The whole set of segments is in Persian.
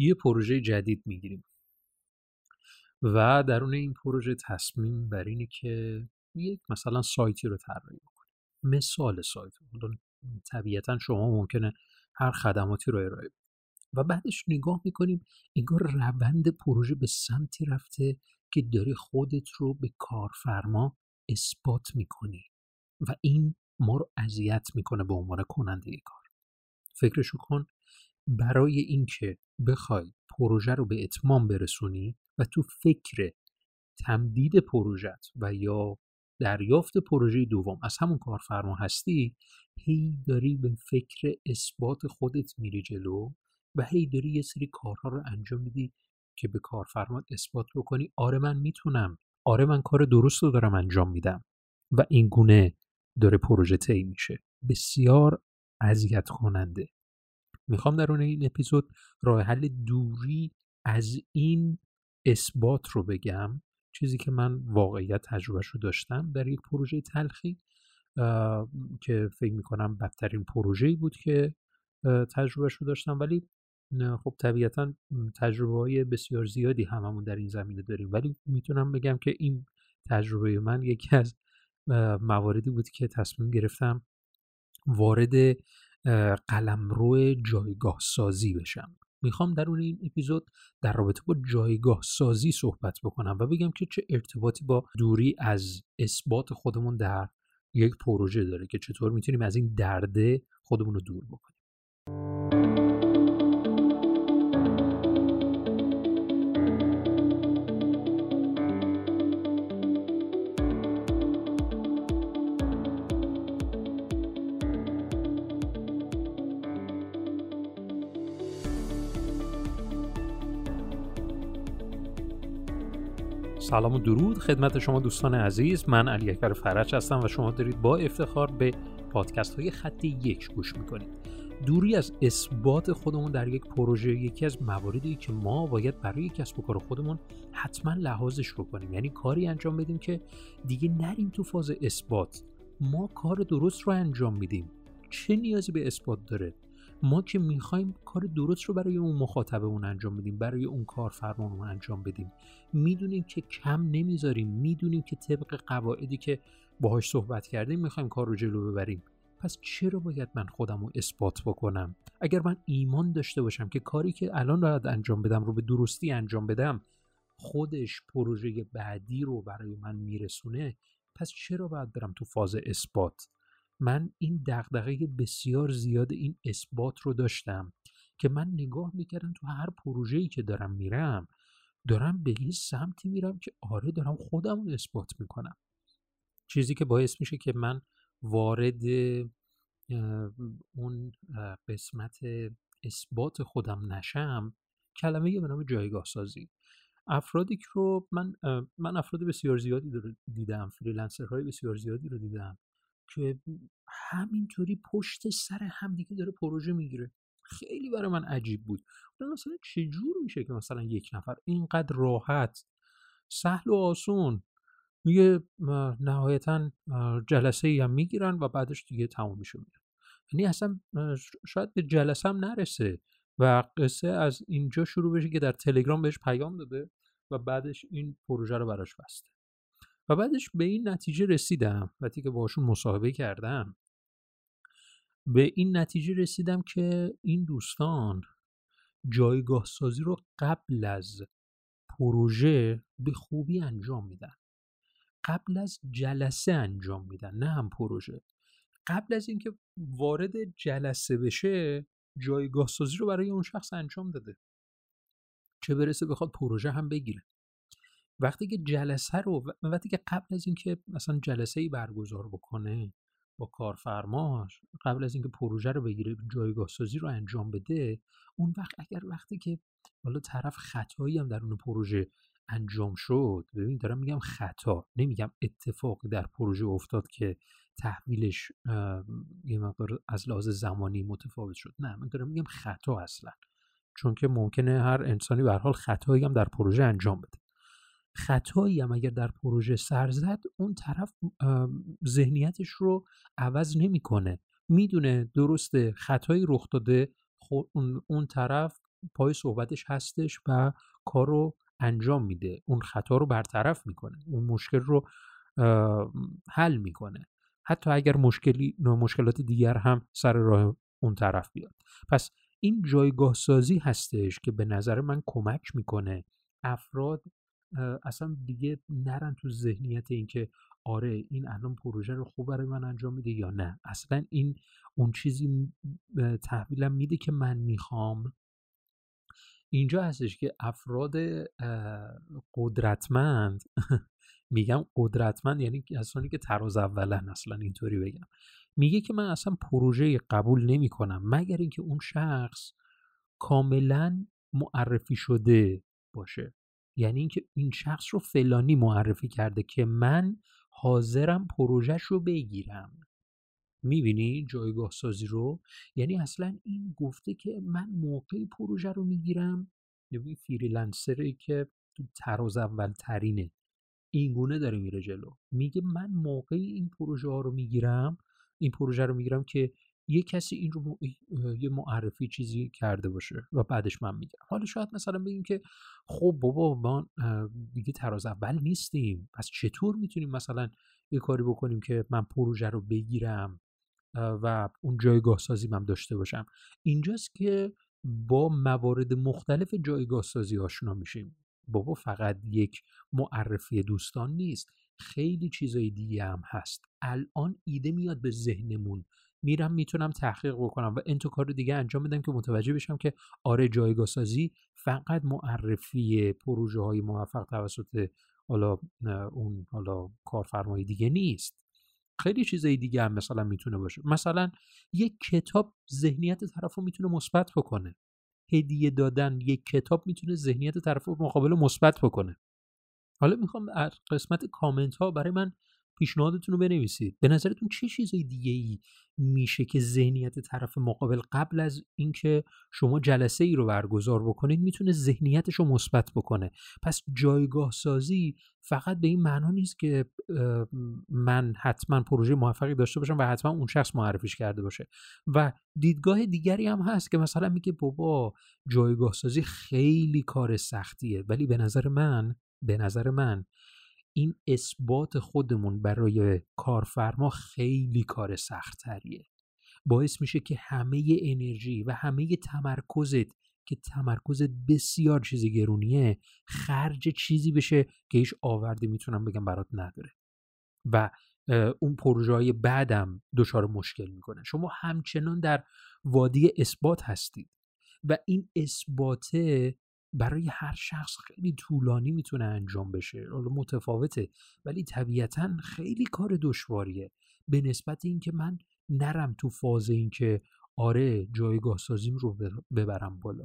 یه پروژه جدید می‌گیریم. و درون این پروژه تصمیم بر اینه که یک مثلا سایتی رو طراحی بکنیم. مثال سایت. طبیعتا شما ممکنه هر خدماتی رو ارائه و بعدش نگاه می‌کنیم انگار روند پروژه به سمتی رفته که داری خودت رو به کارفرما اثبات می‌کنی. و این ما رو اذیت می‌کنه به عنوان کننده کار. فکرشو کن برای اینکه بخوای پروژه رو به اتمام برسونی و تو فکر تمدید پروژت و یا دریافت پروژه دوم از همون کارفرما هستی هی داری به فکر اثبات خودت میری جلو و هی داری یه سری کارها رو انجام میدی که به کارفرما اثبات بکنی. آره من می‌تونم. آره من کار درست رو دارم انجام میدم. و این گونه داره پروژه طی میشه. بسیار اذیت کننده می‌خوام در اون این اپیزود راه حل دوری از این اثبات رو بگم. چیزی که من واقعیت تجربهش رو داشتم در یک پروژه تلخی که فکر می‌کنم بدترین پروژه‌ای بود که تجربهش رو داشتم. ولی خب طبیعتا تجربه های بسیار زیادی هممون در این زمینه داریم. ولی می‌تونم بگم که این تجربه من یکی از مواردی بود که تصمیم گرفتم وارد قلمرو جایگاه سازی بشم. می‌خوام در اون این اپیزود در رابطه با جایگاه سازی صحبت بکنم و بگم که چه ارتباطی با دوری از اثبات خودمون در یک پروژه داره که چطور می‌تونیم از این درده خودمون رو دور بکنیم. سلام و درود خدمت شما دوستان عزیز. من علی اکبر فرج هستم و شما دارید با افتخار به پادکست های خط یک گوش می‌کنید. دوری از اثبات خودمون در یک پروژه یکی از مواردی که ما باید برای کسب و کار خودمون حتما لحاظش بکنیم. یعنی کاری انجام بدیم که دیگه نریم تو فاز اثبات. ما کار درست رو انجام میدیم. چه نیازی به اثبات داره؟ ما که می‌خوایم کار درست رو برای اون مخاطبمون انجام بدیم برای اون کارفرمامون انجام بدیم. می‌دونیم که کم نمی‌ذاریم می‌دونیم که طبق قواعدی که باهاش صحبت کردیم می‌خوایم کار رو جلو ببریم. پس چرا باید من خودم رو اثبات بکنم؟ اگر من ایمان داشته باشم که کاری که الان باید انجام بدم رو به درستی انجام بدم خودش پروژه بعدی رو برای من میرسونه پس چرا باید برم تو فاز اثبات؟ من این دغدغه بسیار زیاد این اثبات رو داشتم که من نگاه می‌کردم تو هر پروژه‌ای که دارم میرم دارم به یه سمتی میرم که آره دارم خودم رو اثبات می‌کنم. چیزی که باعث میشه که من وارد اون قسمت اثبات خودم نشم کلمه به نام جایگاه سازی افرادی که رو من من افراد بسیار زیادی رو دیدم فریلنسرهای بسیار زیادی رو دیدم. که همینطوری پشت سر همدیگه داره پروژه می‌گیره. خیلی برای من عجیب بود. مثلا چجور میشه که مثلا یک نفر اینقدر راحت سهل و آسون یه نهایتا جلسه ای هم می‌گیرن و بعدش دیگه تموم میشه. یعنی اصلا شاید به جلسه هم نرسه و قصه از اینجا شروع بشه که در تلگرام بهش پیام داده و بعدش این پروژه رو براش بسته. و بعدش به این نتیجه رسیدم وقتی که باشون مصاحبه کردم. به این نتیجه رسیدم که این دوستان جایگاه سازی رو قبل از پروژه به خوبی انجام میدن. قبل از جلسه انجام میدن نه هم پروژه. قبل از اینکه وارد جلسه بشه جایگاه سازی رو برای اون شخص انجام داده. چه برسه بخواد پروژه هم بگیره. وقتی که جلسه رو وقتی که قبل از اینکه مثلا جلسه ای برگزار بکنه با کارفرماش قبل از اینکه پروژه رو بگیره جایگاه سازی رو انجام بده اون وقت اگر وقتی که حالا طرف خطایی هم در اون پروژه انجام شد ببین دارم میگم خطا نمیگم اتفاقی در پروژه افتاد که تحویلش یه مقدار از لحاظ زمانی متفاوت شد. نه من دارم میگم خطا اصلا. چون که ممکنه هر انسانی به حال خطایی هم در پروژه انجام بده. خطایی هم اگر در پروژه سر زد اون طرف ذهنیتش رو عوض نمی‌کنه. می‌دونه درسته خطایی رخ داده اون طرف پای صحبتش هستش و کار رو انجام میده. اون خطا رو برطرف می‌کنه. اون مشکل رو حل می‌کنه. حتی اگر مشکلی مشکلات دیگر هم سر راه اون طرف بیاد. پس این جایگاه سازی هستش که به نظر من کمک می‌کنه افراد اصلا دیگه نرن تو ذهنیت اینکه آره این الان پروژه رو خوب برای من انجام میده یا نه. اصلا این اون چیزی تحویلم میده که من می‌خوام. اینجا هستش که افراد قدرتمند میگم قدرتمند یعنی کسانی که تراز اولن اصلا اینطوری بگم. میگه که من اصلا پروژه قبول نمی کنم مگر اینکه اون شخص کاملا معرفی شده باشه. یعنی اینکه این شخص رو فلانی معرفی کرده که من حاضرم پروژهش رو بگیرم. می‌بینی جایگاه سازی رو؟ یعنی اصلا این گفته که من موقعی پروژه رو می‌گیرم؟ یعنی فریلنسری که تو تراز اول ترینه این گونه داره میره جلو. میگه من موقعی این پروژه ها رو می‌گیرم این پروژه رو می‌گیرم که یه کسی این رو یه معرفی چیزی کرده باشه و بعدش من میگم. حالا شاید مثلا بگیم که خب بابا ما دیگه تراز اول نیستیم. پس چطور می‌تونیم مثلا یه کاری بکنیم که من پروژه رو بگیرم و اون جایگاه سازی من داشته باشم؟ اینجاست که با موارد مختلف جایگاه سازی آشنا میشیم. بابا فقط یک معرفی دوستان نیست. خیلی چیزای دیگه هم هست. الان ایده میاد به ذهنمون میرم می‌تونم تحقیق بکنم و انتو کار دیگه انجام بدم که متوجه بشم که آره جایگاه سازی فقط معرفی پروژه های موفق توسط حالا اون حالا کارفرمای دیگه نیست. خیلی چیزای دیگه هم مثلا می‌تونه باشه. مثلا یک کتاب ذهنیت طرف رو می‌تونه مثبت بکنه. هدیه دادن یک کتاب می‌تونه ذهنیت طرف مقابل مثبت بکنه. حالا می‌خوام از قسمت کامنت ها برای من پیشنهادتون رو بنویسید. به نظرتون چه چیزای دیگه ای میشه که ذهنیت طرف مقابل قبل از اینکه شما جلسه ای رو برگزار بکنید می‌تونه ذهنیتش رو مثبت بکنه؟ پس جایگاه سازی فقط به این معنا نیست که من حتما پروژه موفقی داشته باشم و حتما اون شخص معرفیش کرده باشه. و دیدگاه دیگری هم هست که مثلا میگه بابا جایگاه سازی خیلی کار سختیه. ولی به نظر من به نظر من این اثبات خودمون برای کارفرما خیلی کار سختتریه. باعث میشه که همه انرژی و همه تمرکزت که تمرکز بسیار چیزی گرونیه خرج چیزی بشه که هیچ آورده می‌تونم بگم برات نداره. و اون پروژه های بعدم دچار مشکل می‌کنه. شما همچنان در وادی اثبات هستید. و این اثباته برای هر شخص خیلی طولانی می‌تونه انجام بشه. حالا متفاوته ولی طبیعتا خیلی کار دشواریه. به نسبت اینکه من نرم تو فاز اینکه آره جایگاه سازیم رو ببرم بالا.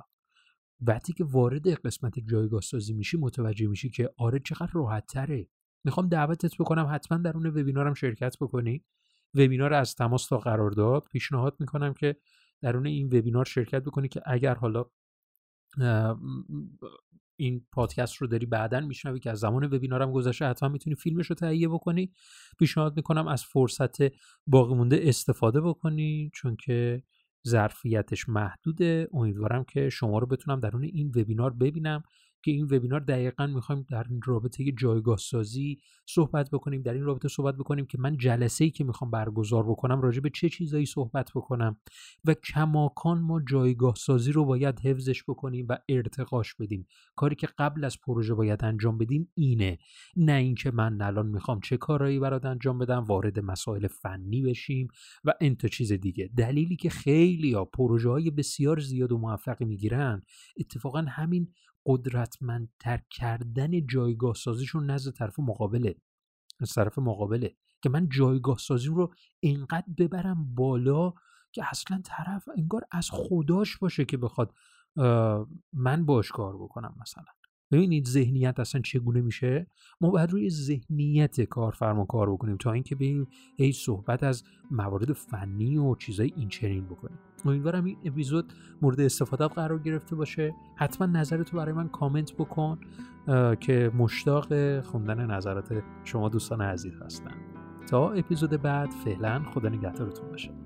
وقتی که وارد قسمت جایگاه سازی میشی متوجه میشی که آره چقدر راحت تره می‌خوام دعوتت بکنم حتما در اون وبینارم شرکت بکنی. وبینار از تماس تا قرارداد پیشنهاد می‌کنم که درون این وبینار شرکت بکنی که اگر حالا این پادکست رو داری بعدا میشنوی که از زمان وبینارم گذشته حتما می‌تونی فیلمش رو تهیه بکنی. پیشنهاد می‌کنم از فرصت باقی مونده استفاده بکنی چون که ظرفیتش محدوده. امیدوارم که شما رو بتونم درون این وبینار ببینم. که این وبینار دقیقا می‌خوایم در رابطه جایگاه سازی صحبت بکنیم در این رابطه صحبت بکنیم که من جلسه ای که می‌خوام برگزار بکنم راجع به چه چیزایی صحبت بکنم و کماکان ما جایگاه سازی رو باید حفظش بکنیم و ارتقاش بدیم. کاری که قبل از پروژه باید انجام بدیم اینه. نه اینکه من الان می‌خوام چه کارایی برات انجام بدم وارد مسائل فنی بشیم و انت چیز دیگه. دلیلی که خیلی ها پروژه های بسیار زیاد و موفقی می‌گیرن اتفاقا همین قدرتمندتر کردن جایگاه سازیشون نزد طرف مقابله. از طرف مقابله. که من جایگاه سازیم رو اینقدر ببرم بالا که اصلا طرف انگار از خداش باشه که بخواد من باش کار بکنم مثلا. ببینید ذهنیت اصلا چگونه میشه؟ ما باید روی ذهنیت کارفرما کار بکنیم تا اینکه ببینیم هی صحبت از موارد فنی و چیزای این چنین بکنیم. امیدوارم این اپیزود مورد استفاده قرار گرفته باشه. حتما نظرتو برای من کامنت بکن که مشتاق خوندن نظرات شما دوستان عزیز هستم. تا اپیزود بعد فعلا خدا نگهدارتون باشه.